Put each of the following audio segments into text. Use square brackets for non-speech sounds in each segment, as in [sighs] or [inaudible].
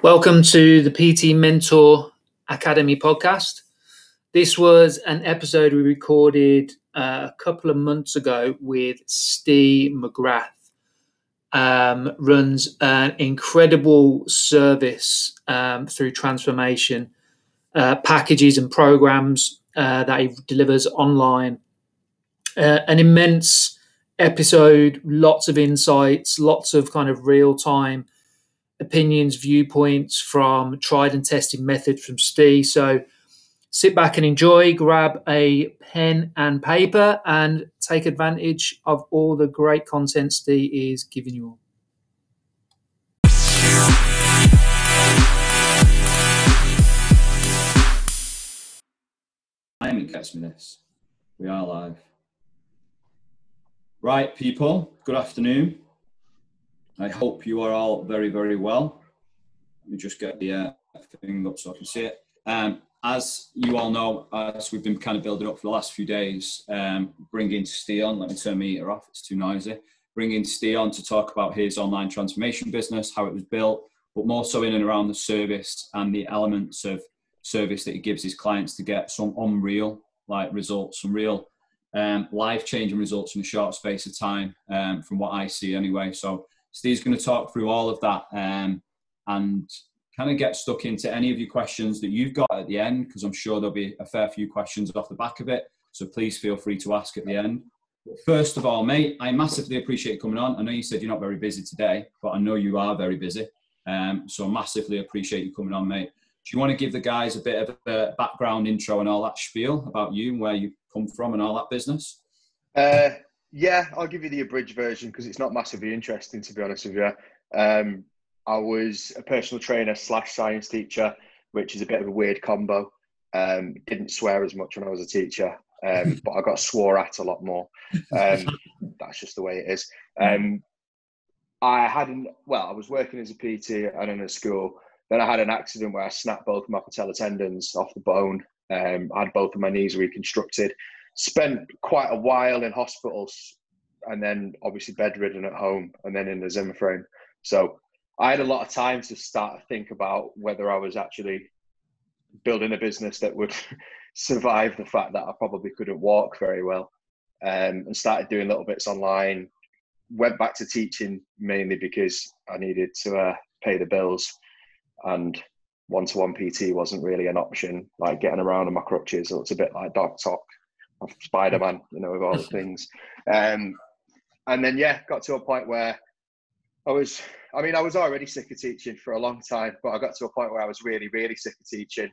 Welcome to the PT Mentor Academy podcast. This was an episode we recorded uh, a couple of months ago with Ste McGrath. Um, runs an incredible service um, through transformation uh, packages and programs uh, that he delivers online. Uh, an immense episode, lots of insights, lots of kind of real time opinions, viewpoints from tried and tested methods from Ste. So sit back and enjoy, grab a pen and paper, and take advantage of all the great content Ste is giving you all. Timing gets me this. We are live. Right, people, good afternoon. I hope you are all very, very well. Let me just get the uh, thing up so I can see it. Um, as you all know, as we've been kind of building up for the last few days, um, bringing Ste on, let me turn my heater off, it's too noisy. Bringing Ste on to talk about his online transformation business, how it was built, but more so in and around the service and the elements of service that he gives his clients to get some unreal like results, some real um, life changing results in a short space of time, um, from what I see anyway. So Ste's going to talk through all of that um, and kind of get stuck into any of your questions that you've got at the end, because I'm sure there'll be a fair few questions off the back of it. So please feel free to ask at the end. First of all, mate, I massively appreciate you coming on. I know you said you're not very busy today, but I know you are very busy. Um, so I massively appreciate you coming on, mate. Do you want to give the guys a bit of a background intro and all that spiel about you and where you come from and all that business? Uh, yeah, I'll give you the abridged version because it's not massively interesting, to be honest with you. Um, I was a personal trainer slash science teacher, which is a bit of a weird combo. Um, didn't swear as much when I was a teacher, um, [laughs] but I got swore at a lot more. Um, that's just the way it is. Um, I hadn't, well, I was working as a PT and in a school. Then I had an accident where I snapped both of my patella tendons off the bone. Um, I had both of my knees reconstructed spent quite a while in hospitals and then obviously bedridden at home and then in the Zimmer frame. So I had a lot of time to start to think about whether I was actually building a business that would [laughs] survive the fact that I probably couldn't walk very well. Um, and started doing little bits online. Went back to teaching mainly because I needed to uh, pay the bills, and one-to-one PT wasn't really an option. Like getting around on my crutches, so it's a bit like Doc Ock of Spider Man, [laughs] you know, with all the things. Um, and then yeah, got to a point where I was. I mean, I was already sick of teaching for a long time, but I got to a point where I was really, really sick of teaching.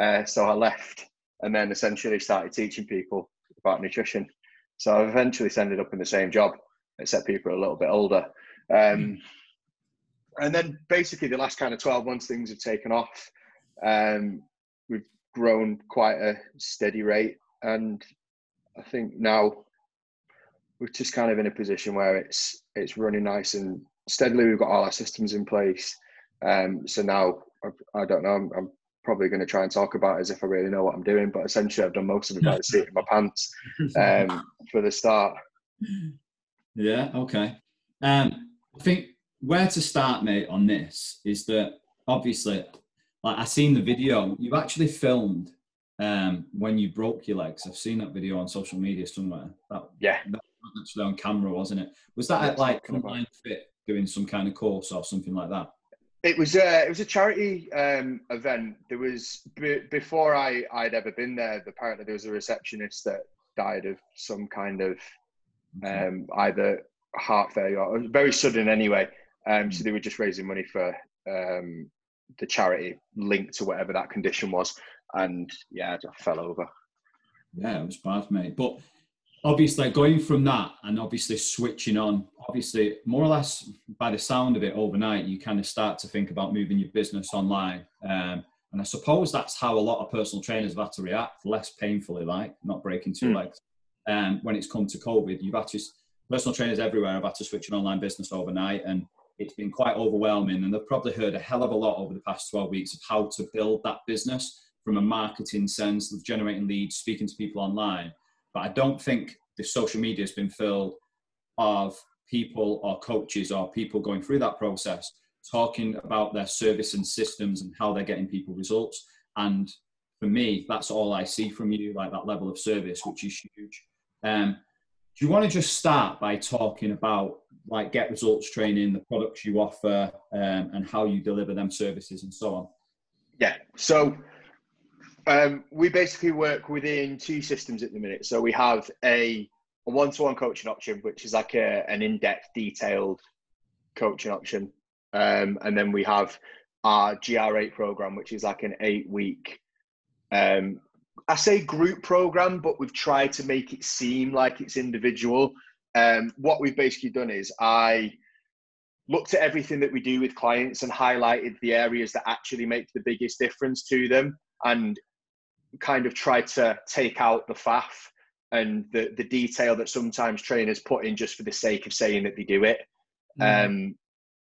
Uh, so I left, and then essentially started teaching people about nutrition. So I've eventually ended up in the same job, except people are a little bit older. Um, and then basically the last kind of 12 months things have taken off um, we've grown quite a steady rate and I think now we're just kind of in a position where it's it's running nice and steadily. We've got all our systems in place. Um, so now I, I don't know. I'm, I'm probably going to try and talk about as if I really know what I'm doing, but essentially I've done most of it by the seat of my pants um, for the start. Yeah. Okay. Um, I think where to start, mate, on this is that obviously, like I seen the video, you've actually filmed um, when you broke your legs. I've seen that video on social media somewhere. That, yeah, that was actually on camera, wasn't it? Was that at like Combined Fit doing some kind of course or something like that? It was a it was a charity um, event. There was b- before I I'd ever been there. Apparently, there was a receptionist that died of some kind of um, either heart failure or very sudden anyway. Um, so they were just raising money for um, the charity linked to whatever that condition was and yeah, I just fell over. Yeah, it was bad, mate. But obviously, going from that and obviously switching on, obviously, more or less by the sound of it overnight, you kind of start to think about moving your business online. Um, and I suppose that's how a lot of personal trainers have had to react, less painfully, like not breaking two mm. legs. Um, when it's come to COVID, you've had to, personal trainers everywhere have had to switch an online business overnight. And it's been quite overwhelming. And they've probably heard a hell of a lot over the past 12 weeks of how to build that business from a marketing sense of generating leads, speaking to people online. But I don't think the social media has been filled of people or coaches or people going through that process talking about their service and systems and how they're getting people results. And for me, that's all I see from you, like that level of service, which is huge. Um, do you want to just start by talking about like get results training, the products you offer, um, and how you deliver them services and so on? Yeah. So um, we basically work within two systems at the minute. So we have a, a one-to-one coaching option, which is like a, an in-depth, detailed coaching option, um, and then we have our GR8 program, which is like an eight-week. Um, I say group program, but we've tried to make it seem like it's individual. Um, what we've basically done is I looked at everything that we do with clients and highlighted the areas that actually make the biggest difference to them and kind of tried to take out the faff and the, the detail that sometimes trainers put in just for the sake of saying that they do it. Mm. Um,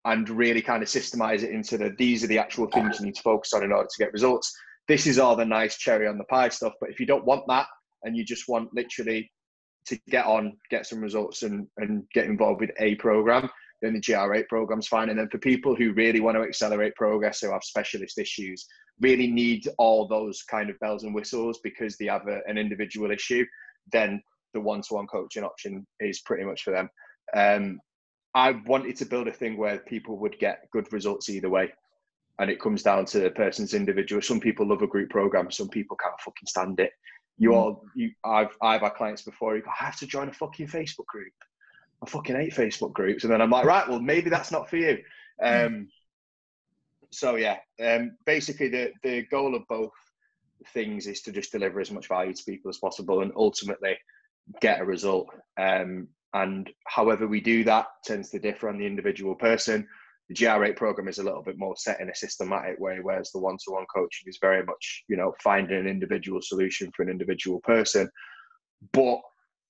and really kind of systemize it into the these are the actual things you need to focus on in order to get results. This is all the nice cherry on the pie stuff. But if you don't want that and you just want literally to get on, get some results and, and get involved with a program, then the GR8 program's fine. And then for people who really want to accelerate progress, who have specialist issues, really need all those kind of bells and whistles because they have a, an individual issue, then the one-to-one coaching option is pretty much for them. Um, I wanted to build a thing where people would get good results either way. And it comes down to the person's individual. Some people love a group program, some people can't fucking stand it. You mm. all, you, I've, I've had clients before. You go, I have to join a fucking Facebook group. I fucking hate Facebook groups, and then I'm like, right, well, maybe that's not for you. Um, so yeah, um, basically the the goal of both things is to just deliver as much value to people as possible, and ultimately get a result. Um, and however we do that tends to differ on the individual person. The GR8 program is a little bit more set in a systematic way, whereas the one-to-one coaching is very much, you know, finding an individual solution for an individual person. But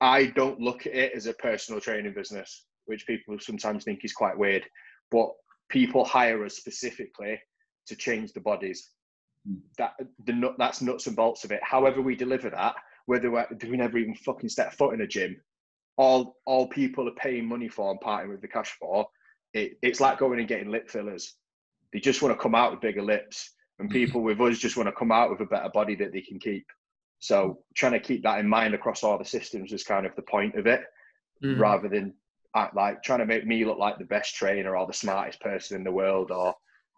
I don't look at it as a personal training business, which people sometimes think is quite weird. But people hire us specifically to change the bodies. Hmm. That the that's nuts and bolts of it. However, we deliver that, whether we never even fucking step foot in a gym, all all people are paying money for and parting with the cash for, it, it's like going and getting lip fillers. They just want to come out with bigger lips, and mm-hmm. people with us just want to come out with a better body that they can keep. So trying to keep that in mind across all the systems is kind of the point of it, mm. rather than act like trying to make me look like the best trainer or the smartest person in the world or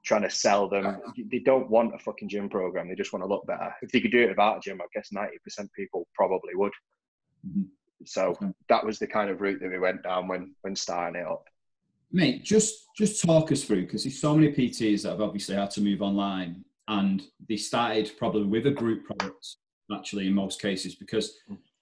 trying to sell them. They don't want a fucking gym program. They just want to look better. If they could do it without a gym, I guess 90% people probably would. Mm-hmm. So that was the kind of route that we went down when when starting it up. Mate, just just talk us through because there's so many PTs that have obviously had to move online, and they started probably with a group product actually in most cases because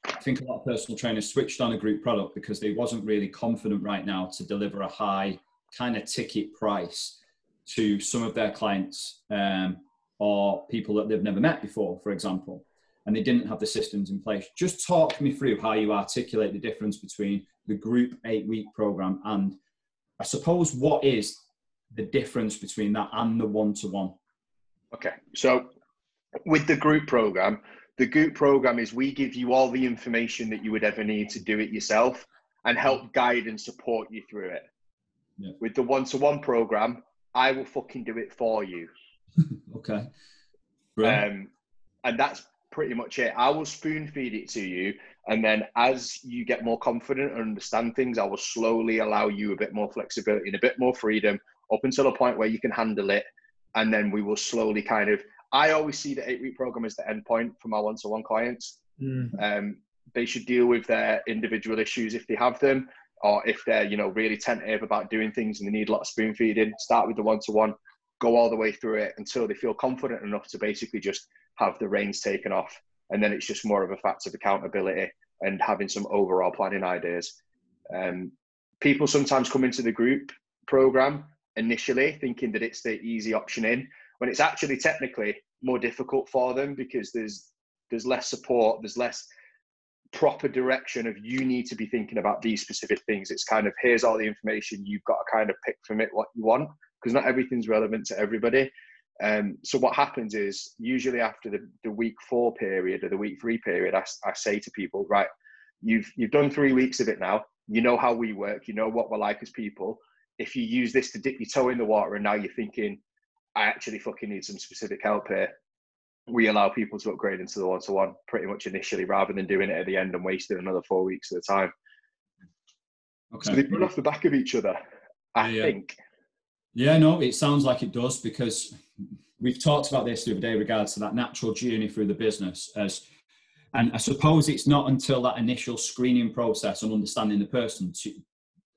I think a lot of personal trainers switched on a group product because they wasn't really confident right now to deliver a high kind of ticket price to some of their clients um, or people that they've never met before, for example and they didn't have the systems in place. Just talk me through how you articulate the difference between the group eight week program and I suppose what is the difference between that and the one to one? Okay, so with the group program, the group program is we give you all the information that you would ever need to do it yourself and help guide and support you through it. Yeah. With the one to one program, I will fucking do it for you. [laughs] okay. Um, and that's pretty much it. I will spoon feed it to you, and then as you get more confident and understand things, I will slowly allow you a bit more flexibility and a bit more freedom up until a point where you can handle it, and then we will slowly kind of. I always see the eight week program as the end point for my one to one clients. Mm. Um, they should deal with their individual issues if they have them, or if they're you know really tentative about doing things and they need a lot of spoon feeding. Start with the one to one, go all the way through it until they feel confident enough to basically just have the reins taken off. And then it's just more of a fact of accountability and having some overall planning ideas. Um, people sometimes come into the group program initially thinking that it's the easy option in when it's actually technically more difficult for them because there's there's less support there's less proper direction of you need to be thinking about these specific things it's kind of here's all the information you've got to kind of pick from it what you want because not everything's relevant to everybody um, so what happens is usually after the, the week four period or the week three period, I, I say to people, right, you've you've done three weeks of it now. You know how we work. You know what we're like as people. if you use this to dip your toe in the water and now you're thinking, I actually fucking need some specific help here, we allow people to upgrade into the one to one pretty much initially rather than doing it at the end and wasting another four weeks at a time. Okay. So they run off the back of each other, I yeah. think. Yeah, no, it sounds like it does because we've talked about this the other day regards to that natural journey through the business as and I suppose it's not until that initial screening process and understanding the person to,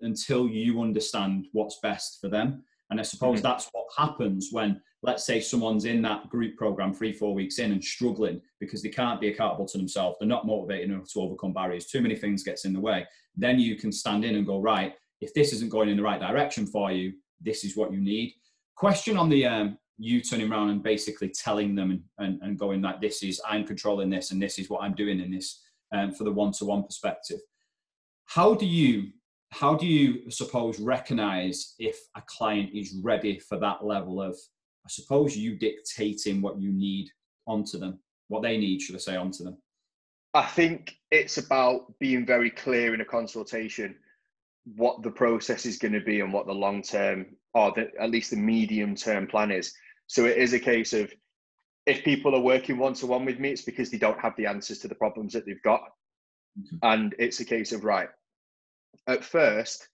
until you understand what's best for them. And I suppose mm-hmm. that's what happens when, let's say, someone's in that group program three, four weeks in and struggling because they can't be accountable to themselves. They're not motivated enough to overcome barriers. Too many things gets in the way. Then you can stand in and go, right, if this isn't going in the right direction for you, this is what you need. Question on the um, you turning around and basically telling them and, and, and, going like this is i'm controlling this and this is what i'm doing in this um, for the one-to-one perspective how do you how do you suppose recognize if a client is ready for that level of i suppose you dictating what you need onto them what they need should i say onto them i think it's about being very clear in a consultation what the process is going to be and what the long term or the, at least the medium term plan is so it is a case of if people are working one to one with me, it's because they don't have the answers to the problems that they've got. Mm-hmm. And it's a case of, right, at first,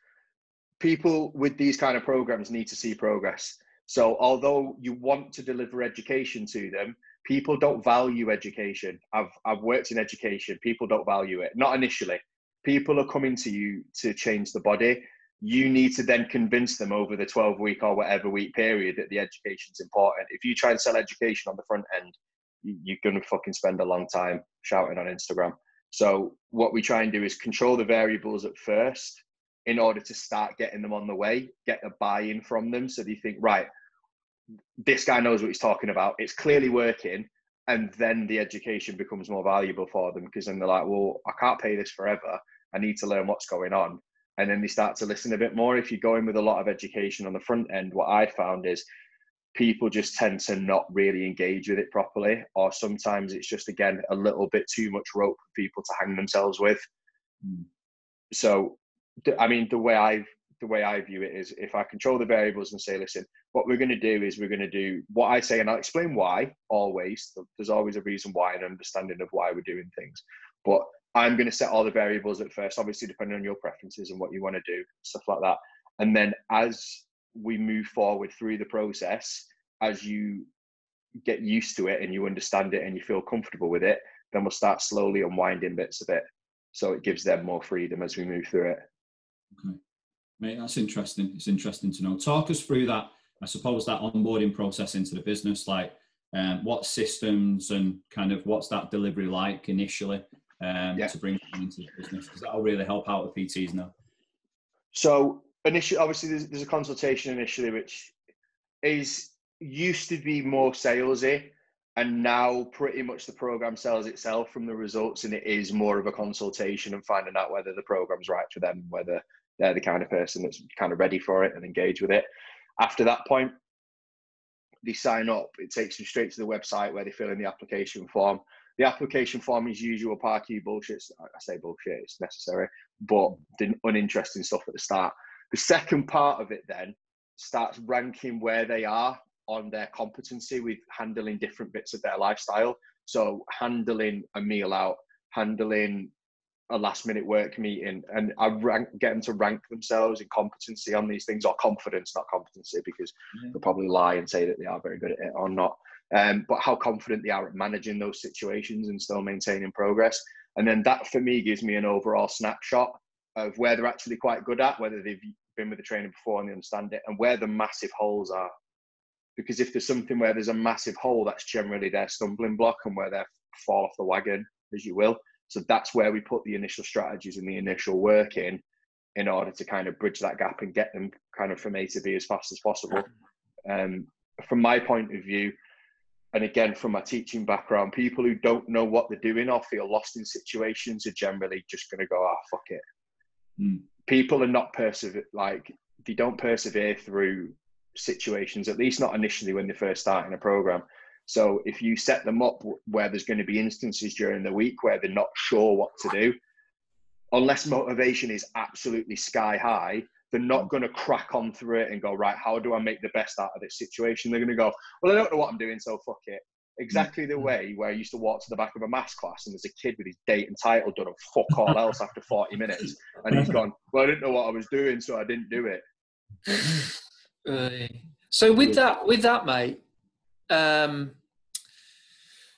people with these kind of programs need to see progress. So although you want to deliver education to them, people don't value education. I've, I've worked in education, people don't value it, not initially. People are coming to you to change the body you need to then convince them over the 12 week or whatever week period that the education is important. If you try and sell education on the front end, you're going to fucking spend a long time shouting on Instagram. So, what we try and do is control the variables at first in order to start getting them on the way, get the buy in from them. So they think, right, this guy knows what he's talking about. It's clearly working. And then the education becomes more valuable for them because then they're like, well, I can't pay this forever. I need to learn what's going on and then they start to listen a bit more. If you go in with a lot of education on the front end, what I found is people just tend to not really engage with it properly, or sometimes it's just again a little bit too much rope for people to hang themselves with. Mm. So, I mean, the way I the way I view it is, if I control the variables and say, listen, what we're going to do is we're going to do what I say, and I'll explain why. Always, there's always a reason why and understanding of why we're doing things, but I'm going to set all the variables at first, obviously depending on your preferences and what you want to do, stuff like that. And then as we move forward through the process, as you get used to it and you understand it and you feel comfortable with it, then we'll start slowly unwinding bits of it. So it gives them more freedom as we move through it. Okay. Mate, that's interesting. It's interesting to know. Talk us through that, I suppose, that onboarding process into the business, like um, what systems and kind of what's that delivery like initially? um, yeah. to bring them into the business because that'll really help out the PTs now. So initially, obviously, there's, there's a consultation initially, which is used to be more salesy, and now pretty much the program sells itself from the results, and it is more of a consultation and finding out whether the program's right for them, whether they're the kind of person that's kind of ready for it and engage with it. After that point, they sign up. It takes them straight to the website where they fill in the application form the application form is usual parky bullshit. I say bullshit, it's necessary, but the uninteresting stuff at the start. The second part of it then starts ranking where they are on their competency with handling different bits of their lifestyle. So handling a meal out, handling a last minute work meeting, and I rank get them to rank themselves in competency on these things or confidence, not competency, because yeah. they'll probably lie and say that they are very good at it or not um, but how confident they are at managing those situations and still maintaining progress. And then that for me gives me an overall snapshot of where they're actually quite good at, whether they've been with the trainer before and they understand it, and where the massive holes are. Because if there's something where there's a massive hole, that's generally their stumbling block and where they fall off the wagon, as you will. So that's where we put the initial strategies and the initial work in, in order to kind of bridge that gap and get them kind of from A to B as fast as possible. Um, from my point of view, and again from my teaching background people who don't know what they're doing or feel lost in situations are generally just going to go ah oh, fuck it mm. People are not persevere like they don't persevere through situations at least not initially when they first start in a program so if you set them up where there's going to be instances during the week where they're not sure what to do unless motivation is absolutely sky high they're not going to crack on through it and go right. How do I make the best out of this situation? They're going to go, well, I don't know what I'm doing, so fuck it. Exactly the way where I used to walk to the back of a maths class and there's a kid with his date and title done and fuck all else after 40 minutes. And he's gone, Well, I didn't know what I was doing, so I didn't do it. [laughs] Uh, so with that, with that, mate. Um,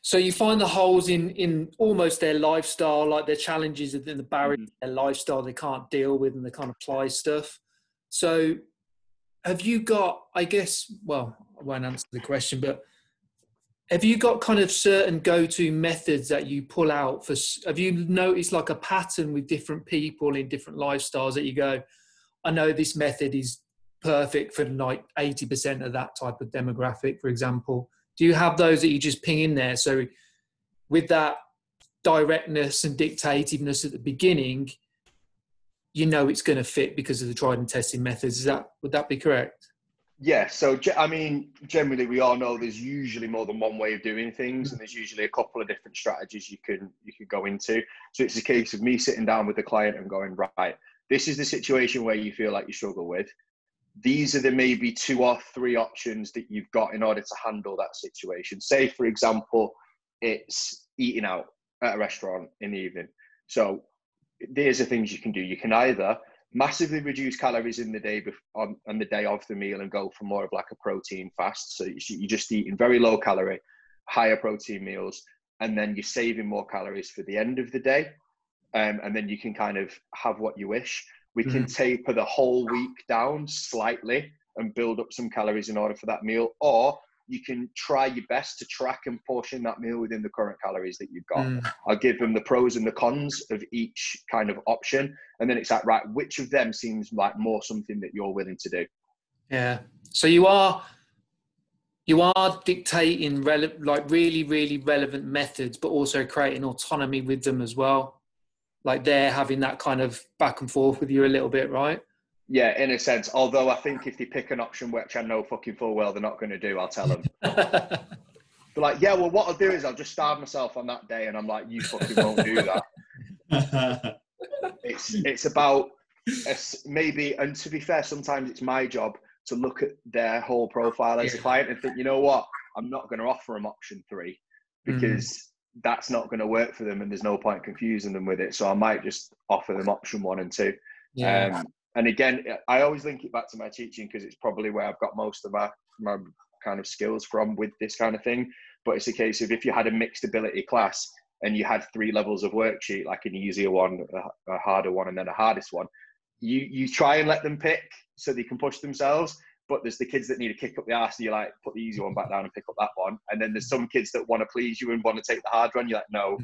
so you find the holes in in almost their lifestyle, like their challenges and the barriers, mm-hmm. their lifestyle they can't deal with, and they can't apply stuff. So, have you got? I guess. Well, I won't answer the question, but have you got kind of certain go-to methods that you pull out for? Have you noticed like a pattern with different people in different lifestyles that you go? I know this method is perfect for like 80% of that type of demographic, for example? Do you have those that you just ping in there? So with that directness and dictativeness at the beginning, you know it's going to fit because of the tried and tested methods. Is that would that be correct? Yeah. So I mean, generally we all know there's usually more than one way of doing things, and there's usually a couple of different strategies you can you can go into. So it's a case of me sitting down with the client and going, right, this is the situation where you feel like you struggle with these are the maybe two or three options that you've got in order to handle that situation. Say, for example, it's eating out at a restaurant in the evening. So there's the things you can do. You can either massively reduce calories in the day on, on the day of the meal and go for more of like a protein fast. So you're just eating very low calorie, higher protein meals, and then you're saving more calories for the end of the day. Um, and then you can kind of have what you wish. We can mm. taper the whole week down slightly and build up some calories in order for that meal, or you can try your best to track and portion that meal within the current calories that you've got. Mm. I'll give them the pros and the cons of each kind of option, and then it's like, right, which of them seems like more something that you're willing to do? Yeah. So you are you are dictating rele- like really really relevant methods, but also creating autonomy with them as well like they're having that kind of back and forth with you a little bit, right? Yeah, in a sense. Although I think if they pick an option which I know fucking full well they're not going to do, I'll tell them. [laughs] they're like, yeah, well, what I'll do is I'll just starve myself on that day, and I'm like, you fucking won't do that. it's it's about maybe, and to be fair, sometimes it's my job to look at their whole profile as a client and think, you know what, I'm not going to offer them option three mm. because. Mm that's not going to work for them and there's no point confusing them with it. So I might just offer them option one and two. Yeah. Um, and again, I always link it back to my teaching because it's probably where I've got most of my, my kind of skills from with this kind of thing. But it's a case of if you had a mixed ability class and you had three levels of worksheet, like an easier one, a, a harder one, and then a hardest one, you you try and let them pick so they can push themselves but there's the kids that need to kick up the arse. And you're like, put the easy one back down and pick up that one. And then there's some kids that want to please you and want to take the hard one. You're like, no,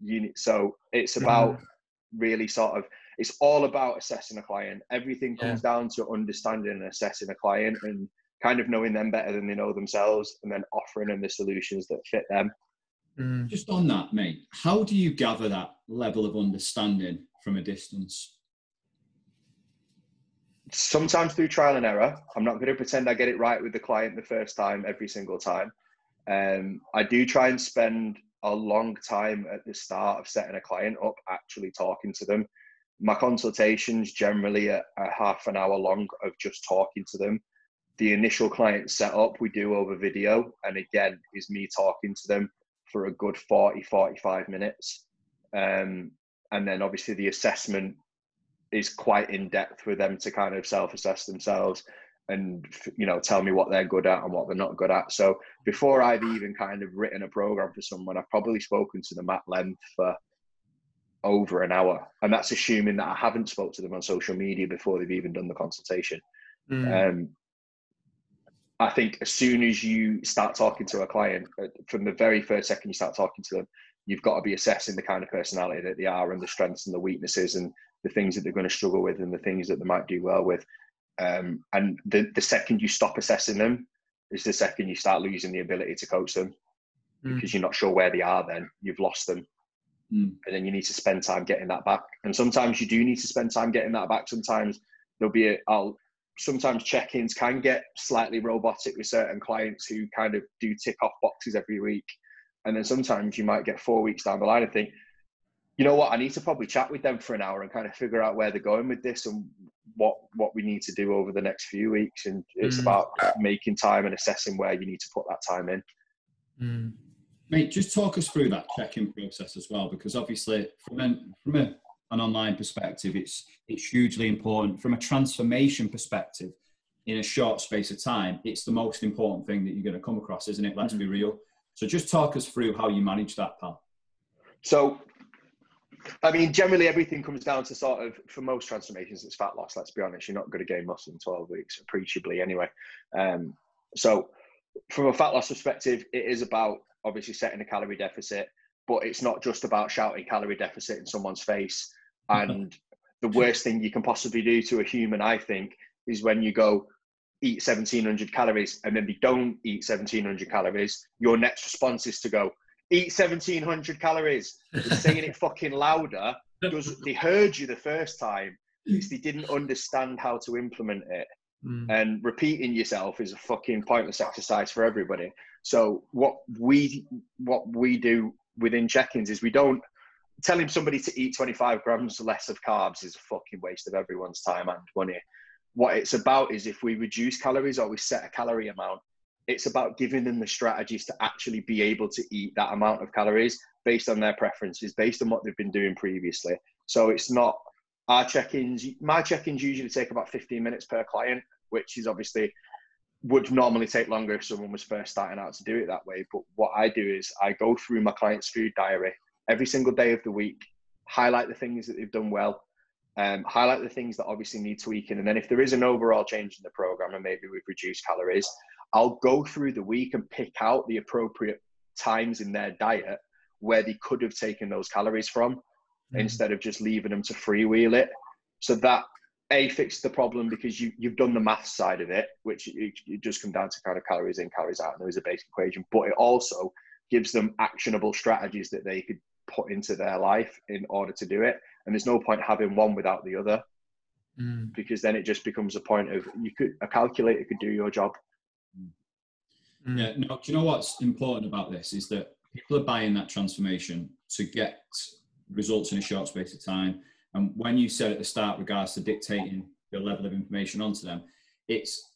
you need. So it's about [laughs] really sort of, it's all about assessing a client. Everything comes yeah. down to understanding and assessing a client and kind of knowing them better than they know themselves and then offering them the solutions that fit them. Mm. Just on that, mate, how do you gather that level of understanding from a distance? sometimes through trial and error. I'm not going to pretend I get it right with the client the first time every single time. Um, I do try and spend a long time at the start of setting a client up, actually talking to them. My consultations generally are, are half an hour long of just talking to them. The initial client setup we do over video, and again, is me talking to them for a good 40, 45 minutes. Um, and then obviously the assessment is quite in depth for them to kind of self-assess themselves and you know tell me what they're good at and what they're not good at so before i've even kind of written a program for someone i've probably spoken to them at length for over an hour and that's assuming that i haven't spoke to them on social media before they've even done the consultation mm. um, i think as soon as you start talking to a client uh, from the very first second you start talking to them you've got to be assessing the kind of personality that they are and the strengths and the weaknesses and the things that they're going to struggle with and the things that they might do well with. Um, and the, the second you stop assessing them is the second you start losing the ability to coach them mm. because you're not sure where they are then. You've lost them. Mm. And then you need to spend time getting that back. And sometimes you do need to spend time getting that back. Sometimes there'll be a, I'll, sometimes check-ins can get slightly robotic with certain clients who kind of do tick off boxes every week. And then sometimes you might get four weeks down the line and think, you know what, I need to probably chat with them for an hour and kind of figure out where they're going with this and what what we need to do over the next few weeks. And it's mm. about making time and assessing where you need to put that time in. Mm. Mate, just talk us through that check-in process as well, because obviously from an, from a, an online perspective, it's it's hugely important. From a transformation perspective, in a short space of time, it's the most important thing that you're going to come across, isn't it? Let's mm-hmm. be real. So just talk us through how you manage that, pal. So, I mean, generally everything comes down to sort of, for most transformations, it's fat loss. Let's be honest, you're not going to gain muscle in 12 weeks, appreciably anyway. Um, so, from a fat loss perspective, it is about obviously setting a calorie deficit, but it's not just about shouting calorie deficit in someone's face. [laughs] And the worst thing you can possibly do to a human, I think, is when you go eat 1700 calories and then they don't eat 1700 calories. Your next response is to go eat 1700 calories. saying it [laughs] fucking louder. Does they heard you the first time? It's they didn't understand how to implement it. Mm. And repeating yourself is a fucking pointless exercise for everybody. So what we what we do within check-ins is we don't telling somebody to eat 25 grams less of carbs is a fucking waste of everyone's time and money. What it's about is if we reduce calories or we set a calorie amount, it's about giving them the strategies to actually be able to eat that amount of calories based on their preferences, based on what they've been doing previously. So it's not our check-ins. My check-ins usually take about 15 minutes per client, which is obviously would normally take longer if someone was first starting out to do it that way. But what I do is I go through my client's food diary every single day of the week, highlight the things that they've done well, um, highlight the things that obviously need tweaking. And then if there is an overall change in the program and maybe we've reduced calories, I'll go through the week and pick out the appropriate times in their diet where they could have taken those calories from mm. instead of just leaving them to freewheel it. So that a fix the problem because you you've done the math side of it, which it, it just come down to kind of calories in, calories out, and there is a basic equation. But it also gives them actionable strategies that they could put into their life in order to do it. And there's no point having one without the other, mm. because then it just becomes a point of you could a calculator could do your job. Mm. Yeah. No. Do you know what's important about this is that people are buying that transformation to get results in a short space of time and when you said at the start, regards to dictating the level of information onto them, it's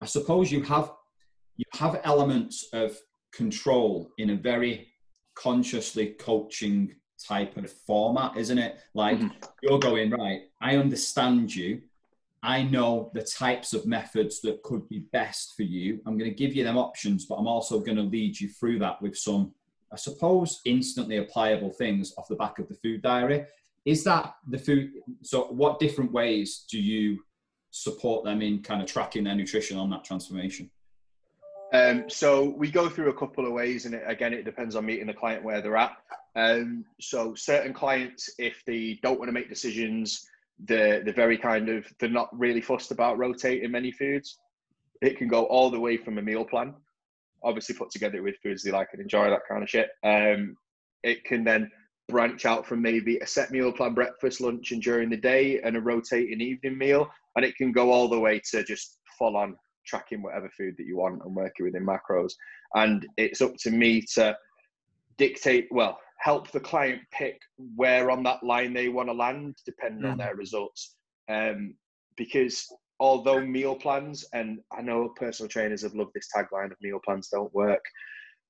I suppose you have you have elements of control in a very consciously coaching type of format, isn't it? Like mm-hmm. you're going right. I understand you. I know the types of methods that could be best for you. I'm going to give you them options, but I'm also going to lead you through that with some, I suppose, instantly applicable things off the back of the food diary. Is that the food so what different ways do you support them in kind of tracking their nutrition on that transformation? Um, so we go through a couple of ways and it, again it depends on meeting the client where they're at. Um, so certain clients if they don't want to make decisions they're, they're very kind of they're not really fussed about rotating many foods. It can go all the way from a meal plan obviously put together with foods they like and enjoy that kind of shit. Um, it can then branch out from maybe a set meal plan breakfast lunch and during the day and a rotating evening meal and it can go all the way to just full on tracking whatever food that you want and working within macros. And it's up to me to dictate well help the client pick where on that line they want to land depending mm. on their results. Um, because although meal plans and i know personal trainers have loved this tagline of meal plans don't work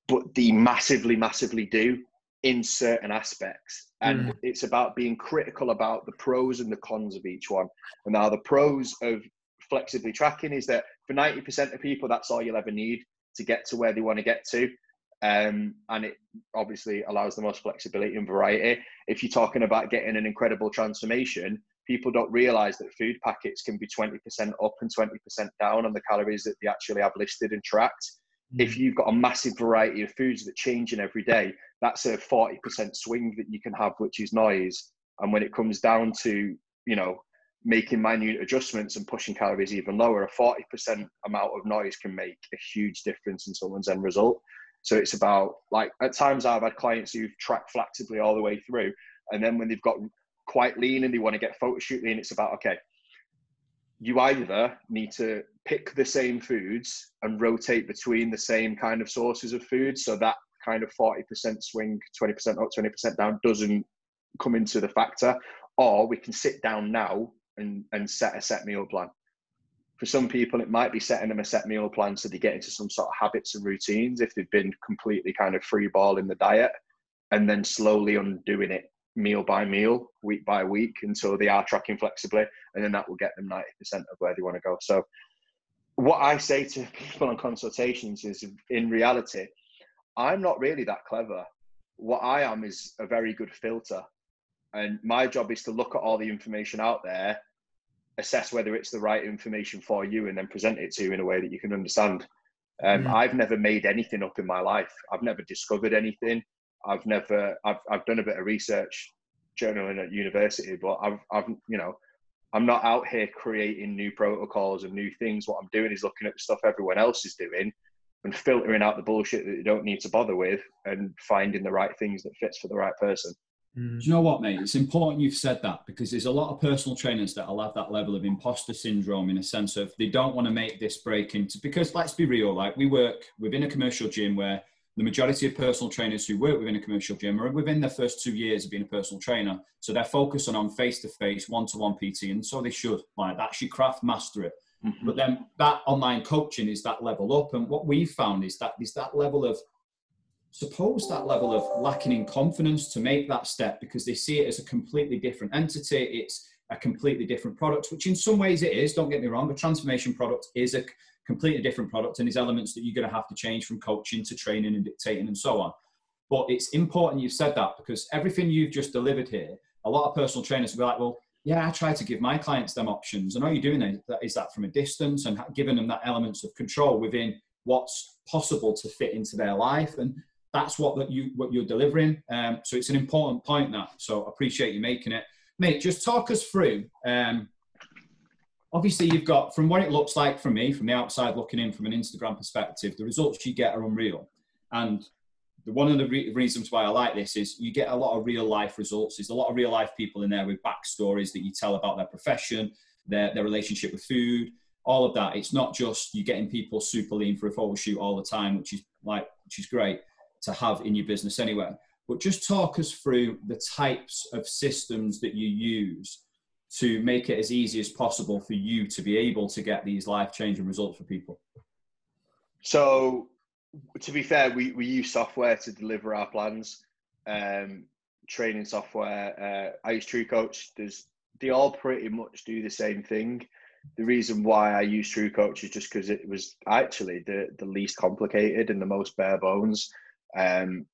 but they massively massively do in certain aspects. And mm. it's about being critical about the pros and the cons of each one. And now the pros of flexibly tracking is that for 90% of people, that's all you'll ever need to get to where they want to get to. Um, and it obviously allows the most flexibility and variety. If you're talking about getting an incredible transformation, people don't realize that food packets can be 20% up and 20% down on the calories that they actually have listed and tracked. Mm. If you've got a massive variety of foods that changing every day, that's a 40% swing that you can have, which is noise. And when it comes down to, you know, making minute adjustments and pushing calories even lower, a 40% amount of noise can make a huge difference in someone's end result. So it's about like at times I've had clients who've tracked flexibly all the way through. And then when they've got quite lean and they want to get photo shoot lean, it's about, okay, you either need to pick the same foods and rotate between the same kind of sources of food so that kind of 40% swing 20% up 20% down doesn't come into the factor, or we can sit down now and, and set a set meal plan. For some people, it might be setting them a set meal plan so they get into some sort of habits and routines if they've been completely kind of free ball in the diet, and then slowly undoing it meal by meal, week by week until they are tracking flexibly, and then that will get them 90% of where they want to go. So, what I say to people on consultations is in reality, I'm not really that clever. What I am is a very good filter. And my job is to look at all the information out there, assess whether it's the right information for you, and then present it to you in a way that you can understand. Um, mm. I've never made anything up in my life. I've never discovered anything. I've never. I've I've done a bit of research, journaling at university, but I've I've you know, I'm not out here creating new protocols and new things. What I'm doing is looking at the stuff everyone else is doing and filtering out the bullshit that you don't need to bother with and finding the right things that fits for the right person. Mm. Do you know what, mate? It's important you've said that because there's a lot of personal trainers that will have that level of imposter syndrome in a sense of they don't want to make this break into because let's be real, like we work within a commercial gym where the majority of personal trainers who work within a commercial gym are within their first two years of being a personal trainer. So they're focusing on face to face, one to one PT, and so they should. Like that's your craft, master it. Mm-hmm. But then that online coaching is that level up. And what we've found is that is that level of suppose that level of lacking in confidence to make that step because they see it as a completely different entity. It's a completely different product, which in some ways it is. Don't get me wrong. A transformation product is a completely different product and there's elements that you're going to have to change from coaching to training and dictating and so on. But it's important you've said that because everything you've just delivered here, a lot of personal trainers will be like, well, yeah, I try to give my clients them options. And all you're doing is that, from a distance and giving them that elements of control within what's possible to fit into their life. And that's what that you what you're delivering. Um, so it's an important point that. So appreciate you making it, mate. Just talk us through. Um, obviously, you've got from what it looks like from me, from the outside looking in, from an Instagram perspective, the results you get are unreal. And the, one of the re- reasons why I like this is you get a lot of real life results. There's a lot of real life people in there with backstories that you tell about their profession, their, their relationship with food, all of that. It's not just you getting people super lean for a photo shoot all the time, which is like which is great to have in your business anyway. But just talk us through the types of systems that you use to make it as easy as possible for you to be able to get these life changing results for people. So to be fair, we, we use software to deliver our plans, um, training software. Uh, I use TrueCoach. There's they all pretty much do the same thing. The reason why I use TrueCoach is just because it was actually the the least complicated and the most bare bones. Um,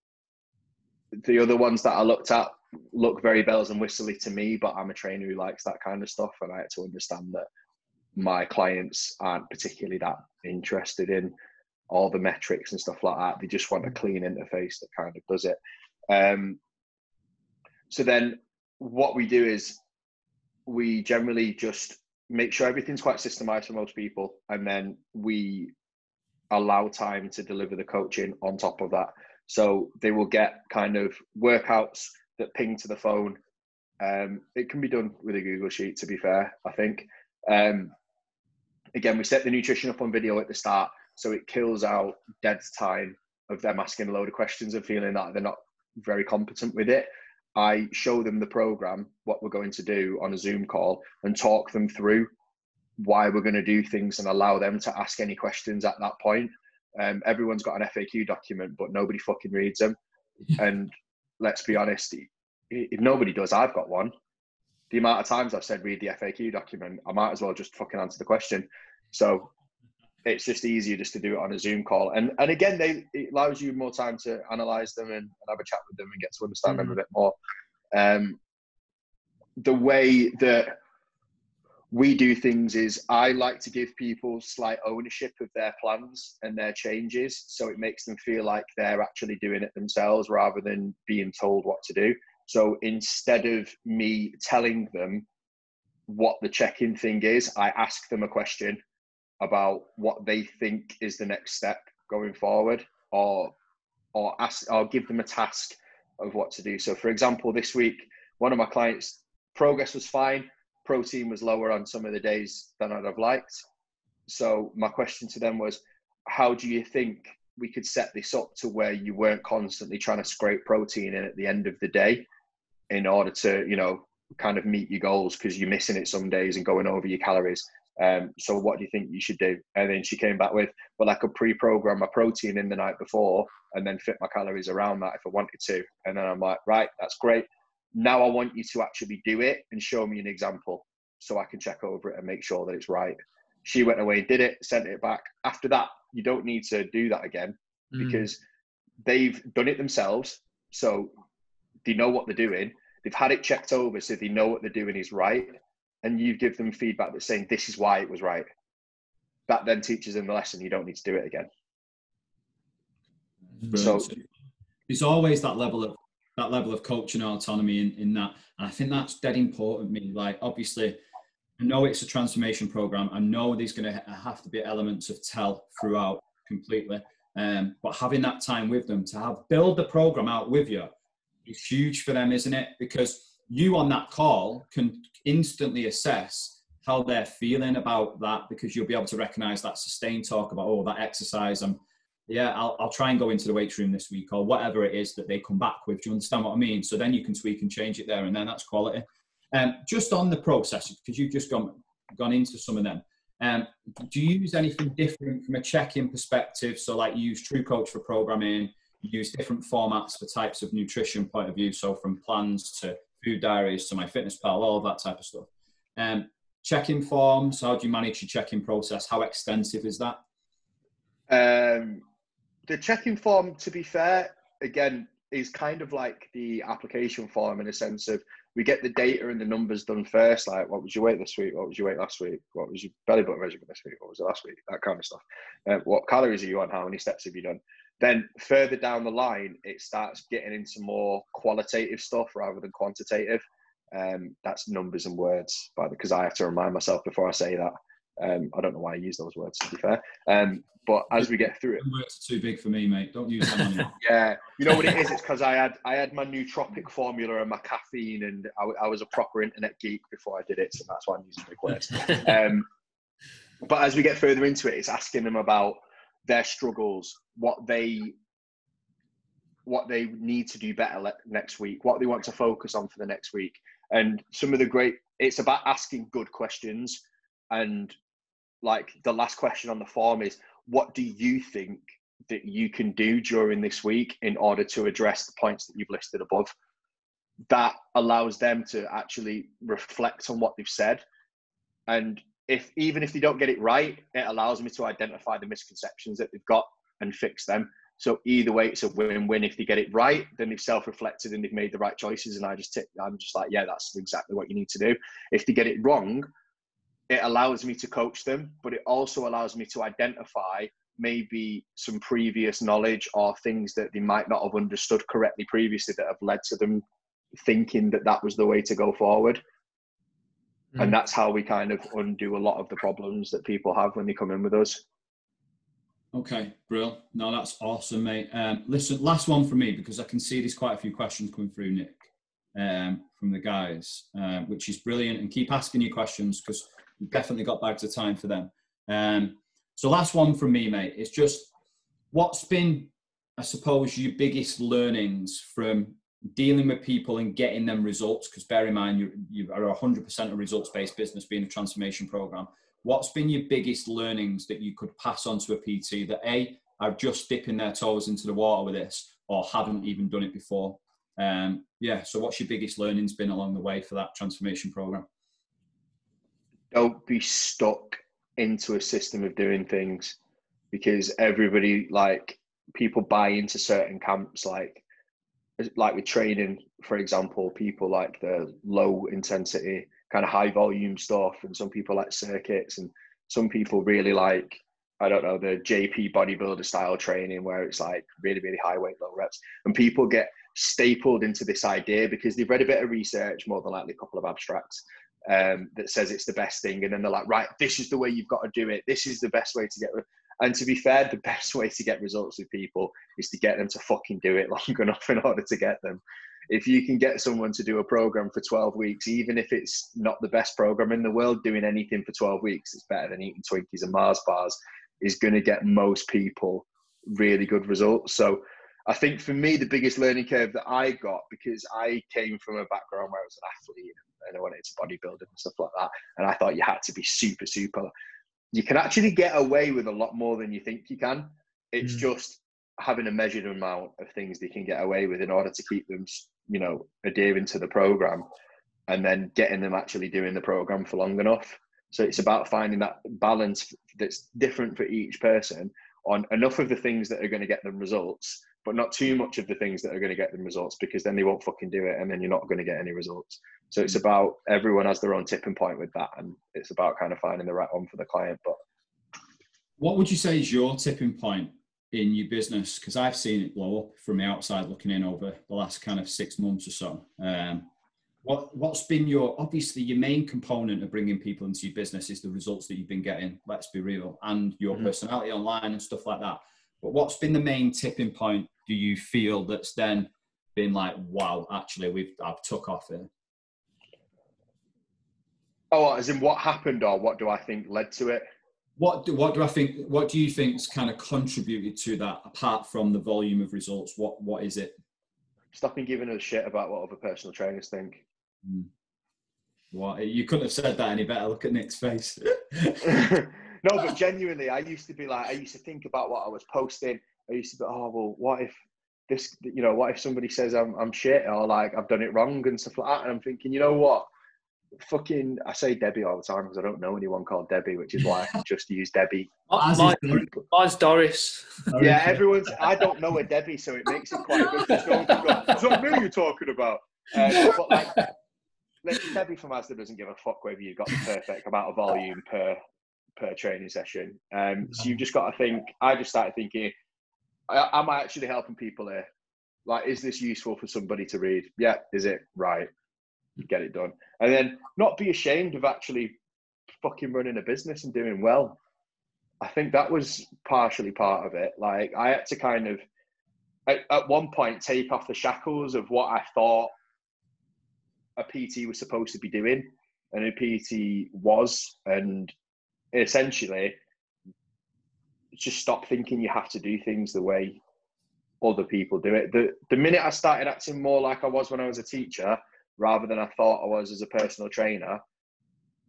the other ones that I looked at look very bells and whistly to me, but I'm a trainer who likes that kind of stuff, and I had to understand that my clients aren't particularly that interested in all the metrics and stuff like that. They just want a clean interface that kind of does it. Um, so then what we do is we generally just make sure everything's quite systemized for most people and then we allow time to deliver the coaching on top of that so they will get kind of workouts that ping to the phone um, it can be done with a google sheet to be fair i think um, again we set the nutrition up on video at the start so it kills out dead time of them asking a load of questions and feeling that they're not very competent with it. I show them the program, what we're going to do on a Zoom call, and talk them through why we're going to do things and allow them to ask any questions at that point. Um, everyone's got an FAQ document, but nobody fucking reads them. [laughs] and let's be honest, if nobody does, I've got one. The amount of times I've said read the FAQ document, I might as well just fucking answer the question. So it's just easier just to do it on a Zoom call. And and again, they it allows you more time to analyze them and, and have a chat with them and get to understand mm-hmm. them a bit more. Um, the way that we do things is I like to give people slight ownership of their plans and their changes, so it makes them feel like they're actually doing it themselves rather than being told what to do. So instead of me telling them what the check-in thing is, I ask them a question about what they think is the next step going forward or or ask or give them a task of what to do so for example this week one of my clients progress was fine protein was lower on some of the days than i'd have liked so my question to them was how do you think we could set this up to where you weren't constantly trying to scrape protein in at the end of the day in order to you know kind of meet your goals because you're missing it some days and going over your calories. Um, so what do you think you should do? And then she came back with, well, I could pre-program my protein in the night before and then fit my calories around that if I wanted to. And then I'm like, right, that's great. Now I want you to actually do it and show me an example so I can check over it and make sure that it's right. She went away, did it, sent it back. After that, you don't need to do that again mm. because they've done it themselves. So they know what they're doing. They've had it checked over so they know what they're doing is right and you give them feedback that's saying this is why it was right that then teaches them the lesson you don't need to do it again Brilliant. so it's always that level of that level of coaching autonomy in, in that. And i think that's dead important me. Like obviously i know it's a transformation program. I know there's going to have to be elements of tell throughout completely. Um, but having that time with them to have build the program out with you is huge for them isn't it? Because you on that call can instantly assess how they're feeling about that because you'll be able to recognize that sustained talk about oh that exercise i'm yeah I'll, I'll try and go into the weight room this week or whatever it is that they come back with do you understand what i mean so then you can tweak and change it there and then that's quality um, just on the process because you've just gone gone into some of them um, do you use anything different from a check-in perspective so like you use TrueCoach for programming you use different formats for types of nutrition point of view so from plans to food diaries to MyFitnessPal, all of that type of stuff. Um, check-in forms, how do you manage your check-in process? How extensive is that? Um, the check-in form, to be fair, again, is kind of like the application form in a sense of we get the data and the numbers done first, like what was your weight this week, what was your weight last week, what was your belly button measurement this week, what was it last week, that kind of stuff. Uh, what calories are you on, how many steps have you done? Then further down the line, it starts getting into more qualitative stuff rather than quantitative. Um, that's numbers and words, but because I have to remind myself before I say that. Um, I don't know why I use those words to be fair. Um, but as we get through it, words too big for me, mate. Don't use them. [laughs] yeah, you know what it is? It's because I had I had my nootropic formula and my caffeine, and I, I, was a proper internet geek before I did it, so that's why I'm using big words. [laughs] Um, but as we get further into it, it's asking them about their struggles, what they what they need to do better le- next week, what they want to focus on for the next week, and some of the great. It's about asking good questions, and like the last question on the form is, what do you think that you can do during this week in order to address the points that you've listed above? That allows them to actually reflect on what they've said, and if even if they don't get it right, it allows me to identify the misconceptions that they've got and fix them. So either way, it's a win-win. If they get it right, then they've self-reflected and they've made the right choices. And I just, tick i'm just like, yeah, that's exactly what you need to do. If they get it wrong, it allows me to coach them, but it also allows me to identify maybe some previous knowledge or things that they might not have understood correctly previously that have led to them thinking that that was the way to go forward. Mm. And that's how we kind of undo a lot of the problems that people have when they come in with us. Okay, Brill. No, that's awesome, mate. Um, listen, last one for me because I can see there's quite a few questions coming through, Nick, um, from the guys, uh, which is brilliant. And keep asking your questions because definitely got bags of time for them. Um, so, last one from me, mate, is just what's been, I suppose, your biggest learnings from dealing with people and getting them results? Because bear in mind, you, you are 100% a results based business being a transformation program what's been your biggest learnings that you could pass on to a PT that A, are just dipping their toes into the water with this or haven't even done it before? Um, yeah, so what's your biggest learnings been along the way for that transformation program? Don't be stuck into a system of doing things because everybody, like, people buy into certain camps, like, like with training, for example, people like the low intensity kind of high volume stuff, and some people like circuits, and some people really like I don't know the JP bodybuilder style training where it's like really really high weight low reps, and people get stapled into this idea because they've read a bit of research, more than likely a couple of abstracts. Um, that says it's the best thing, and then they're like, right, this is the way you've got to do it. This is the best way to get. And to be fair, the [laughs] best way to get results with people is to get them to fucking do it [laughs] long enough in order to get them if you can get someone to do a program for 12 weeks, even if it's not the best program in the world, doing anything for 12 weeks, it's better than eating Twinkies and Mars bars, is going to get most people really good results. So I think for me, the biggest learning curve that I got because I came from a background where I was an athlete and I went into bodybuilding and stuff like that, and I thought you had to be super, super. You can actually get away with a lot more than you think you can. It's mm. just having a measured amount of things they can get away with in order to keep them, you know, adhering to the program, and then getting them actually doing the program for long enough. So it's about finding that balance that's different for each person on enough of the things that are going to get them results, but not too much of the things that are going to get them results because then they won't fucking do it and then you're not going to get any results. So it's about everyone has their own tipping point with that and it's about kind of finding the right one for the client. But what would you say is your tipping point in your business? Because I've seen it blow up from the outside looking in over the last kind of six months or so. Um, what what's been your obviously your main component of bringing people into your business is the results that you've been getting. Let's be real, and your mm-hmm. personality online and stuff like that. But what's been the main tipping point? Do you feel that's then been like, wow, actually, we've I've took off here. Oh, as in what happened, or what do I think led to it? What do, what do I think? What do you think's kind of contributed to that, apart from the volume of results? What what is it? Stopping giving a shit about what other personal trainers think. Mm. What you couldn't have said that any better. Look at Nick's face. [laughs] no, but [laughs] genuinely, I used to be like, I used to think about what I was posting. I used to be, oh well, what if this, you know, what if somebody says I'm I'm shit or like I've done it wrong and stuff like that? And I'm thinking, you know what? Fucking, I say Debbie all the time because I don't know anyone called Debbie, which is why I [laughs] just use Debbie. Mine, mine's Doris. Yeah, everyone's. I don't know a Debbie, so it makes it quite good. Just go, That's what I knew you're talking about. Uh, but like, Debbie from Asda doesn't give a fuck whether you've got the perfect amount of volume per per training session. Um, so you've just got to think. I just started thinking, am I actually helping people here? Like, is this useful for somebody to read? Yeah, is it right? Get it done, and then not be ashamed of actually fucking running a business and doing well. I think that was partially part of it. Like, I had to kind of, at, at one point, take off the shackles of what I thought a PT was supposed to be doing and a PT was, and essentially just stop thinking you have to do things the way other people do it. The the minute I started acting more like I was when I was a teacher, rather than I thought I was as a personal trainer,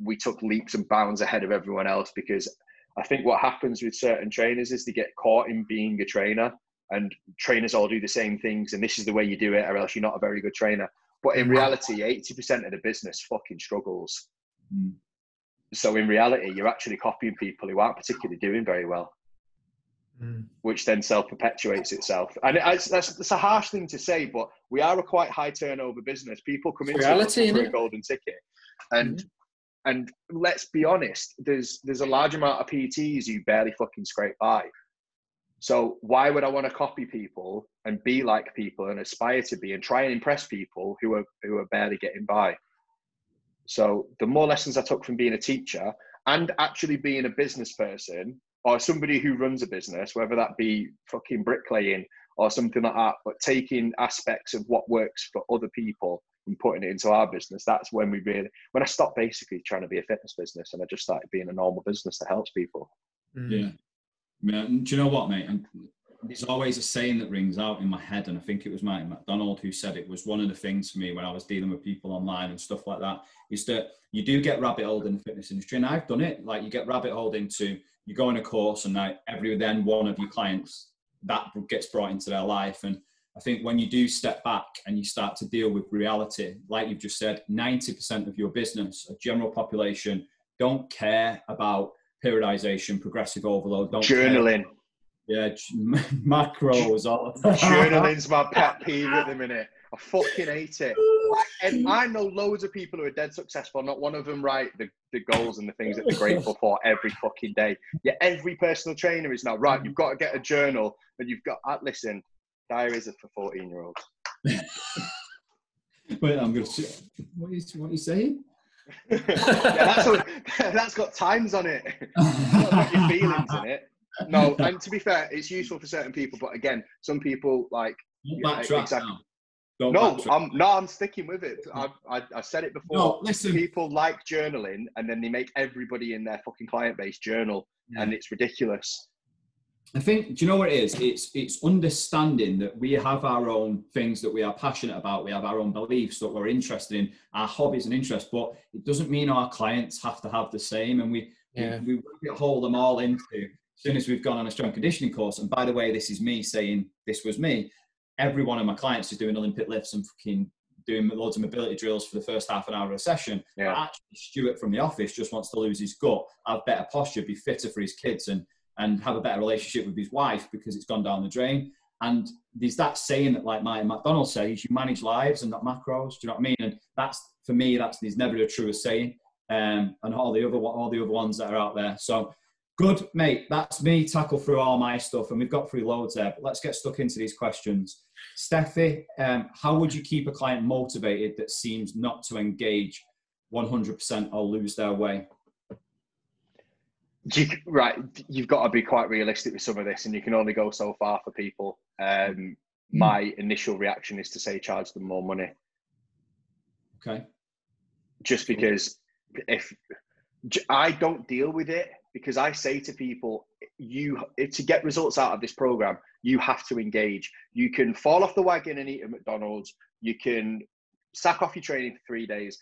we took leaps and bounds ahead of everyone else because I think what happens with certain trainers is they get caught in being a trainer and trainers all do the same things and this is the way you do it or else you're not a very good trainer. But in reality, 80% of the business fucking struggles. Mm. So in reality, you're actually copying people who aren't particularly doing very well, mm. which then self perpetuates itself. And it's, that's, that's a harsh thing to say, but we are a quite high turnover business. People come into reality, for a golden ticket. And mm. and let's be honest, there's there's a large amount of PTs who barely fucking scrape by. So why would I want to copy people and be like people and aspire to be and try and impress people who are who are barely getting by? So the more lessons I took from being a teacher and actually being a business person or somebody who runs a business, whether that be fucking bricklaying or something like that, but taking aspects of what works for other people and putting it into our business, that's when we really when I stopped basically trying to be a fitness business and I just started being a normal business that helps people. Mm. Yeah. Do you know what, mate? And there's always a saying that rings out in my head, and I think it was Mike McDonald who said it was one of the things for me when I was dealing with people online and stuff like that. Is that you do get rabbit holed in the fitness industry, and I've done it. Like you get rabbit holed into you go on a course, and now every then one of your clients that gets brought into their life, and I think when you do step back and you start to deal with reality, like you've just said, 90% of your business, a general population, don't care about periodization, progressive overload. Don't Journaling. Care. Yeah, [laughs] macros. All Journaling's my pet peeve at the minute. I fucking hate it. [laughs] And I know loads of people who are dead successful. Not one of them write the, the goals and the things that they're grateful for every fucking day. Yeah, every personal trainer is now right. You've got to get a journal, and you've got. Uh, listen, diaries are for fourteen year olds. [laughs] Wait, I'm gonna. What are you, what are you saying? yeah, that's, what, [laughs] that's got times on it. got your feelings in it. No, and to be fair, it's useful for certain people, but again, some people like yeah, exactly. No. I'm no, I'm sticking with it. I, I, I said it before. No, listen. People like journaling, and then they make everybody in their fucking client base journal, yeah. and it's ridiculous. I think, do you know what it is? It's it's understanding that we have our own things that we are passionate about. We have our own beliefs that we're interested in, our hobbies and interests. But it doesn't mean our clients have to have the same. And we yeah. we, we hold them all into as soon as we've gone on a strength conditioning course. And by the way, this is me saying this was me. Every one of my clients is doing Olympic lifts and fucking doing loads of mobility drills for the first half an hour of a session. Yeah. But actually, Stuart from the office just wants to lose his gut, have better posture, be fitter for his kids, and and have a better relationship with his wife because it's gone down the drain. And there's that saying that, like Martin McDonald says, you manage lives and not macros. Do you know what I mean? And that's for me, that's there's never a truer saying. Um, and all the other all the other ones that are out there. So good, mate. That's me tackle through all my stuff, and we've got through loads there. But let's get stuck into these questions. Steffi, um, how would you keep a client motivated that seems not to engage 100% or lose their way? You, right, you've got to be quite realistic with some of this, and you can only go so far for people. Um, mm. My initial reaction is to say charge them more money. Okay. Just because if I don't deal with it, because I say to people, you to get results out of this program, you have to engage. You can fall off the wagon and eat at McDonald's. You can sack off your training for three days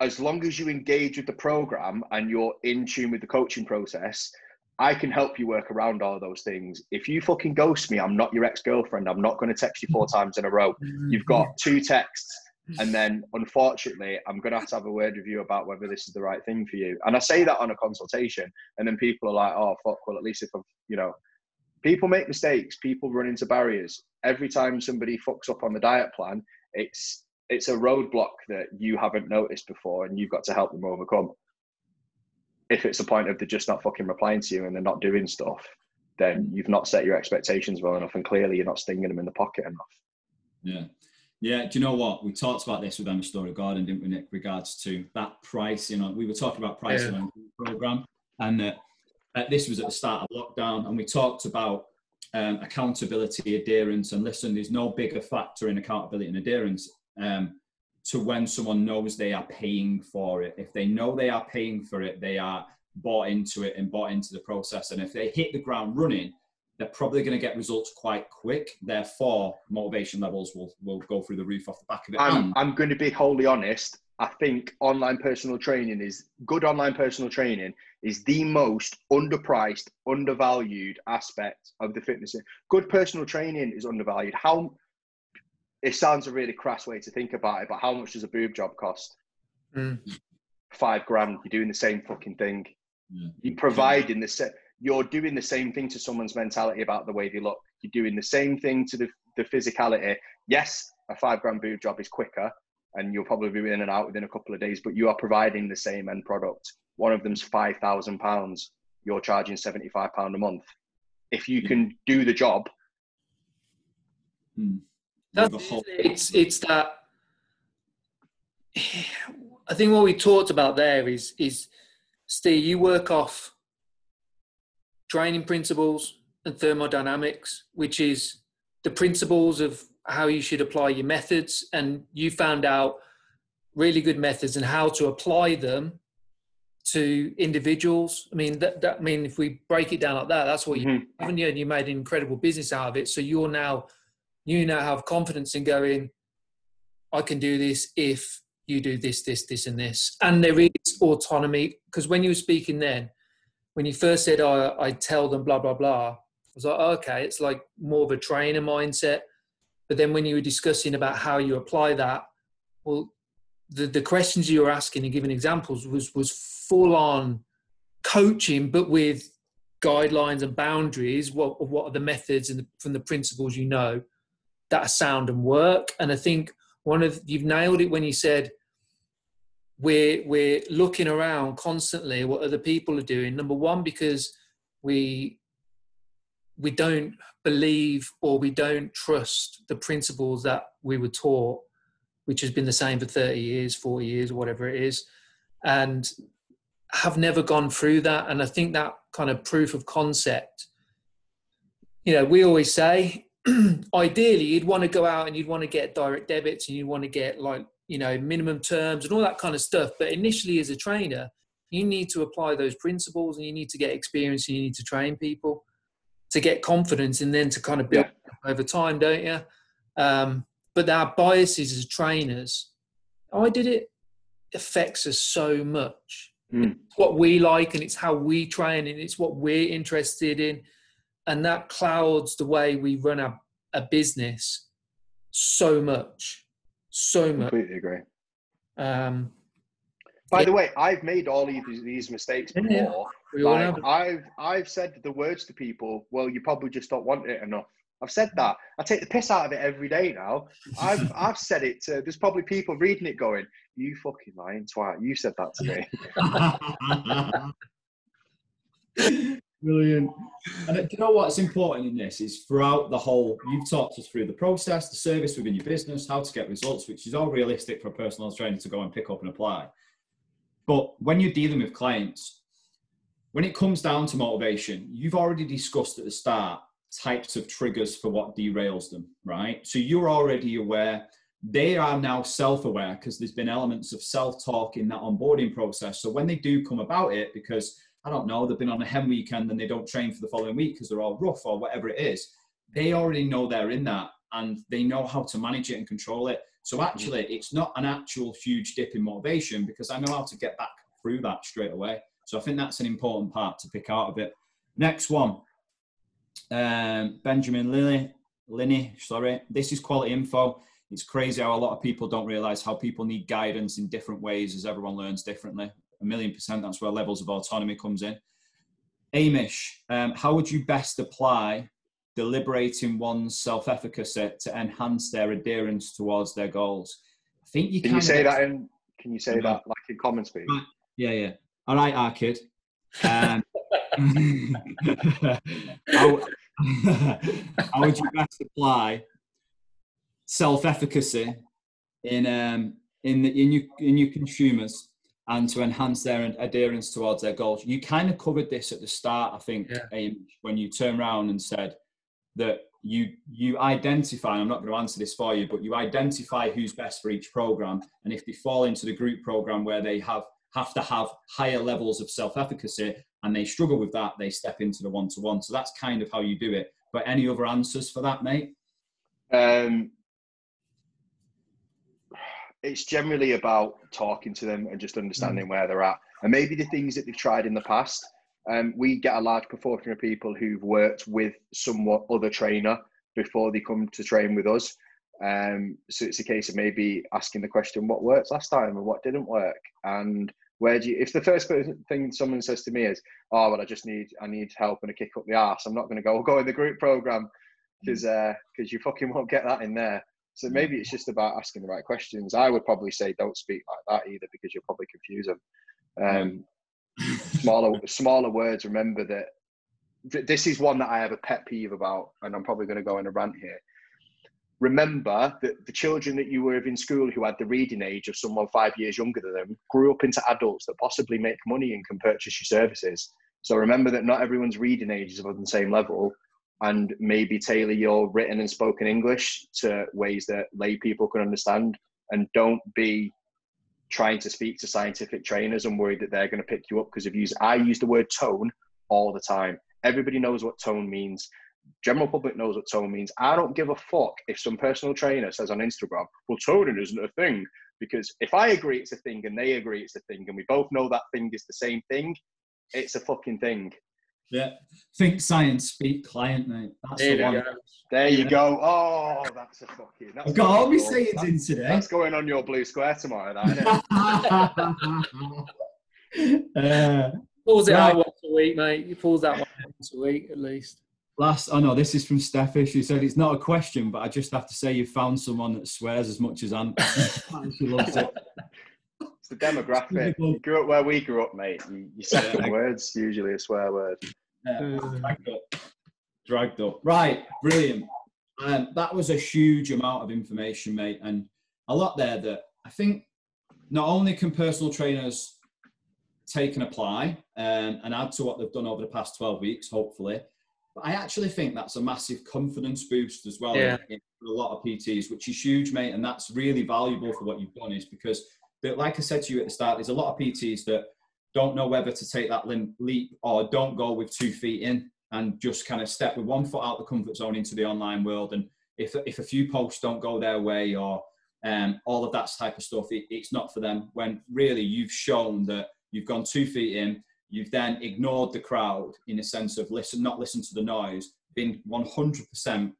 as long as you engage with the program and you're in tune with the coaching process, I can help you work around all those things. If you fucking ghost me, I'm not your ex girlfriend. I'm not going to text you four times in a row. You've got two texts. And then, unfortunately, I'm going to have to have a word with you about whether this is the right thing for you. And I say that on a consultation. And then people are like, oh, fuck, well, at least if I've, you know, people make mistakes, people run into barriers. Every time somebody fucks up on the diet plan, it's it's a roadblock that you haven't noticed before and you've got to help them overcome. If it's a point of they're just not fucking replying to you and they're not doing stuff, then you've not set your expectations well enough and clearly you're not stinging them in the pocket enough. Yeah. Yeah, do you know what? We talked about this with Emma Storey-Gordon, didn't we, Nick, regards to that price. You know, we were talking about pricing yeah. on the program, and uh, uh, this was at the start of lockdown, and we talked about um, accountability, adherence, and listen, there's no bigger factor in accountability and adherence um, to when someone knows they are paying for it. If they know they are paying for it, they are bought into it and bought into the process. And if they hit the ground running, they're probably going to get results quite quick. Therefore, motivation levels will, will go through the roof off the back of it. I'm, I'm going to be wholly honest. I think online personal training is good. Online personal training is the most underpriced, undervalued aspect of the fitness. Good personal training is undervalued. How it sounds a really crass way to think about it, but how much does a boob job cost? Mm. Five grand. You're doing the same fucking thing. Yeah. You're providing the same. You're doing the same thing to someone's mentality about the way they look. You're doing the same thing to the, the physicality. Yes, a five grand boob job is quicker, and you'll probably be in and out within a couple of days. But you are providing the same end product. One of them's five thousand pounds. You're charging seventy five pound a month. If you can do the job. Mm that's it's it's that. [sighs] I think what we talked about there is is Steve, you work off training principles and thermodynamics, which is the principles of how you should apply your methods, and you found out really good methods and how to apply them to individuals. I mean, that, that I mean, if we break it down like that, that's what mm-hmm. you haven't you, and you made an incredible business out of it. So you're now you now have confidence in going, I can do this if you do this, this, this, and this. And there is autonomy because when you were speaking then, when you first said, oh, I tell them blah, blah, blah, I was like, oh, okay, it's like more of a trainer mindset. But then when you were discussing about how you apply that, well, the, the questions you were asking and giving examples was was full on coaching, but with guidelines and boundaries. What what are the methods and the, from the principles you know? that are sound and work. And I think one of you've nailed it when you said we're we're looking around constantly what other people are doing. Number one, because we we don't believe or we don't trust the principles that we were taught, which has been the same for 30 years, 40 years, or whatever it is, and have never gone through that. And I think that kind of proof of concept, you know, we always say [clears throat] ideally you'd want to go out and you'd want to get direct debits and you'd want to get like you know minimum terms and all that kind of stuff but initially as a trainer you need to apply those principles and you need to get experience and you need to train people to get confidence and then to kind of build yeah. over time, don't you? Um, but our biases as trainers, I did it affects us so much. Mm. what we like and it's how we train and it's what we're interested in. And that clouds the way we run our, a business so much. So much. Completely agree. Um, By the way, I've made all of these mistakes before. Yeah, like, I've I've said the words to people. Well, you probably just don't want it enough. I've said that. I take the piss out of it every day now. I've [laughs] I've said it to. There's probably people reading it going, "You fucking lying twat! You said that to me." [laughs] [laughs] Brilliant. And uh, do you know what's important in this is throughout the whole, you've talked us through the process, the service within your business, how to get results, which is all realistic for a personal trainer to go and pick up and apply. But when you're dealing with clients, when it comes down to motivation, you've already discussed at the start types of triggers for what derails them, right? So you're already aware. They are now self aware because there's been elements of self talk in that onboarding process. So when they do come about it, because I don't know, they've been on a hen weekend and they don't train for the following week because they're all rough or whatever it is, they already know they're in that and they know how to manage it and control it. So actually, it's not an actual huge dip in motivation because I know how to get back through that straight away. So I think that's an important part to pick out of it. Next one, um, Benjamin Lilly, Linney, sorry. This is quality info. It's crazy how a lot of people don't realize how people need guidance in different ways as everyone learns differently. A million percent, that's where levels of autonomy comes in. Amish, um, how would you best apply deliberating one's self-efficacy to enhance their adherence towards their goals? I think you can. you say that in? Can you say that like in common speak? Yeah, yeah. All right, our kid. Um, [laughs] [laughs] how, [laughs] how would you best apply self-efficacy in um, in the, in your in your consumers and to enhance their adherence towards their goals? You kind of covered this at the start, I think, yeah. when you turned around and said that you you identify. I'm not going to answer this for you, but you identify who's best for each program, and if they fall into the group program where they have have to have higher levels of self-efficacy and they struggle with that, they step into the one-to-one. So that's kind of how you do it. But any other answers for that, mate? Um, it's generally about talking to them and just understanding mm. where they're at, and maybe the things that they've tried in the past. Um, we get a large proportion of people who've worked with somewhat other trainer before they come to train with us. Um, so it's a case of maybe asking the question, what worked last time and what didn't work, and where do you? If the first thing someone says to me is, "Oh, well, I just need I need help and a kick up the ass," I'm not going to go [laughs] go in the group program because because uh, you fucking won't get that in there. So maybe it's just about asking the right questions. I would probably say don't speak like that either because you'll probably confuse them. Um, [laughs] smaller smaller words. Remember that th- this is one that I have a pet peeve about, and I'm probably going to go on a rant here remember that the children that you were in school who had the reading age of someone five years younger than them grew up into adults that possibly make money and can purchase your services. So remember that not everyone's reading age is on the same level, and maybe tailor your written and spoken English to ways that lay people can understand. And don't be trying to speak to scientific trainers and worried that they're going to pick you up because of use. I use the word tone all the time. Everybody knows what tone means general public knows what tone means. I don't give a fuck if some personal trainer says on Instagram, well, toning isn't a thing. Because if I agree it's a thing and they agree it's a thing and we both know that thing is the same thing, it's a fucking thing. Yeah. Think science, speak client, mate. That's there the one. Go. There you go. Oh, that's a fucking. That's I've got all my sayings in today. That's going on your blue square tomorrow, that, [laughs] uh, pulls it right. out once a week, mate. He pulls that once a week at least. Last, oh know this is from Steffi. She said it's not a question, but I just have to say you found someone that swears as much as Ant. [laughs] she loves it. It's the demographic. You grew up where we grew up, mate. You, you say yeah. words, usually a swear word. Yeah, dragged up. Dragged up. Right, brilliant. Um, that was a huge amount of information, mate, and a lot there that I think not only can personal trainers take and apply um, and add to what they've done over the past 12 weeks, hopefully, but I actually think that's a massive confidence boost as well yeah. in, in a lot of PTs, which is huge, mate. And that's really valuable for what you've done, is because, like I said to you at the start, there's a lot of PTs that don't know whether to take that leap or don't go with two feet in. and just kind of step with one foot out the comfort zone into the online world. And if, if a few posts don't go their way or um, all of that type of stuff, it, it's not for them. When really you've shown that you've gone two feet in, you've then ignored the crowd in a sense of listen, not listen to the noise, been 100%,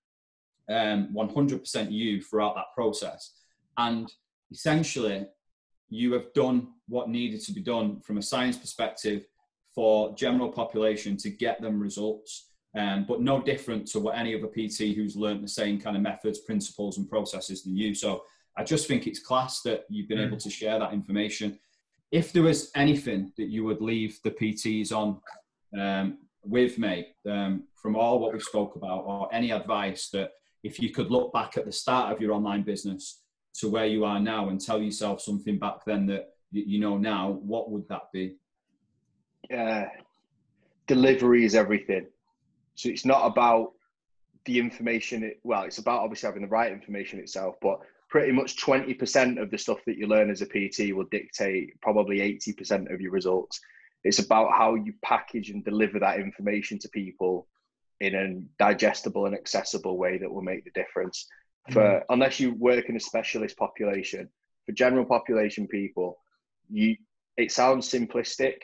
um, 100% you throughout that process. And essentially, you have done what needed to be done from a science perspective for general population to get them results, um, but no different to what any other PT who's learned the same kind of methods, principles, and processes than you. So I just think it's class that you've been mm. able to share that information. If there was anything that you would leave the PTs on um, with me um, from all what we've spoke about, or any advice that if you could look back at the start of your online business to where you are now and tell yourself something back then that you know now, what would that be? uh, delivery is everything. So it's not about the information. It, well, it's about obviously having the right information itself, but pretty much 20% of the stuff that you learn as a PT will dictate probably 80% of your results. It's about how you package and deliver that information to people in a digestible and accessible way that will make the difference. For mm-hmm. unless you work in a specialist population, for general population people, you it sounds simplistic,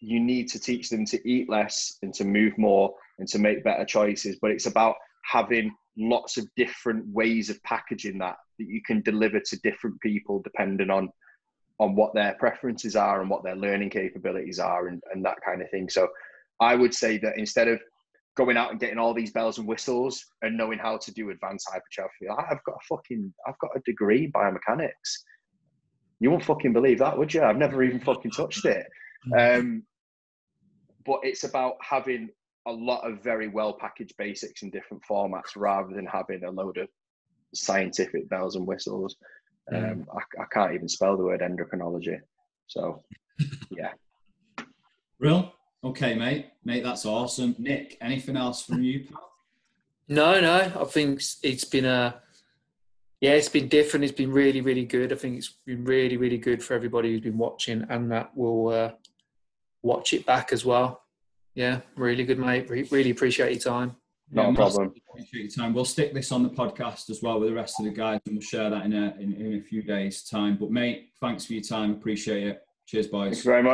you need to teach them to eat less and to move more and to make better choices. But it's about having lots of different ways of packaging that that you can deliver to different people depending on on what their preferences are and what their learning capabilities are and, and that kind of thing. So I would say that instead of going out and getting all these bells and whistles and knowing how to do advanced hypertrophy, I've got a fucking I've got a degree in biomechanics. You won't fucking believe that, would you? I've never even fucking touched it. [laughs] Um, but it's about having a lot of very well packaged basics in different formats rather than having a load of scientific bells and whistles. Mm. Um, I, I, can't even spell the word endocrinology. So, yeah. [laughs] Real? Okay, mate. Mate, that's awesome. Nick, anything else from you, pal? No, no. I think it's been a yeah, it's been different. It's been really, really good. I think it's been really, really good for everybody who's been watching and that will uh, watch it back as well. Yeah, really good, mate. Re- really appreciate your time. No yeah, problem. Appreciate your time. We'll stick this on the podcast as well with the rest of the guys, and we'll share that in a in, in a few days' time. But mate, thanks for your time. Appreciate it. Cheers, boys. Thanks very much.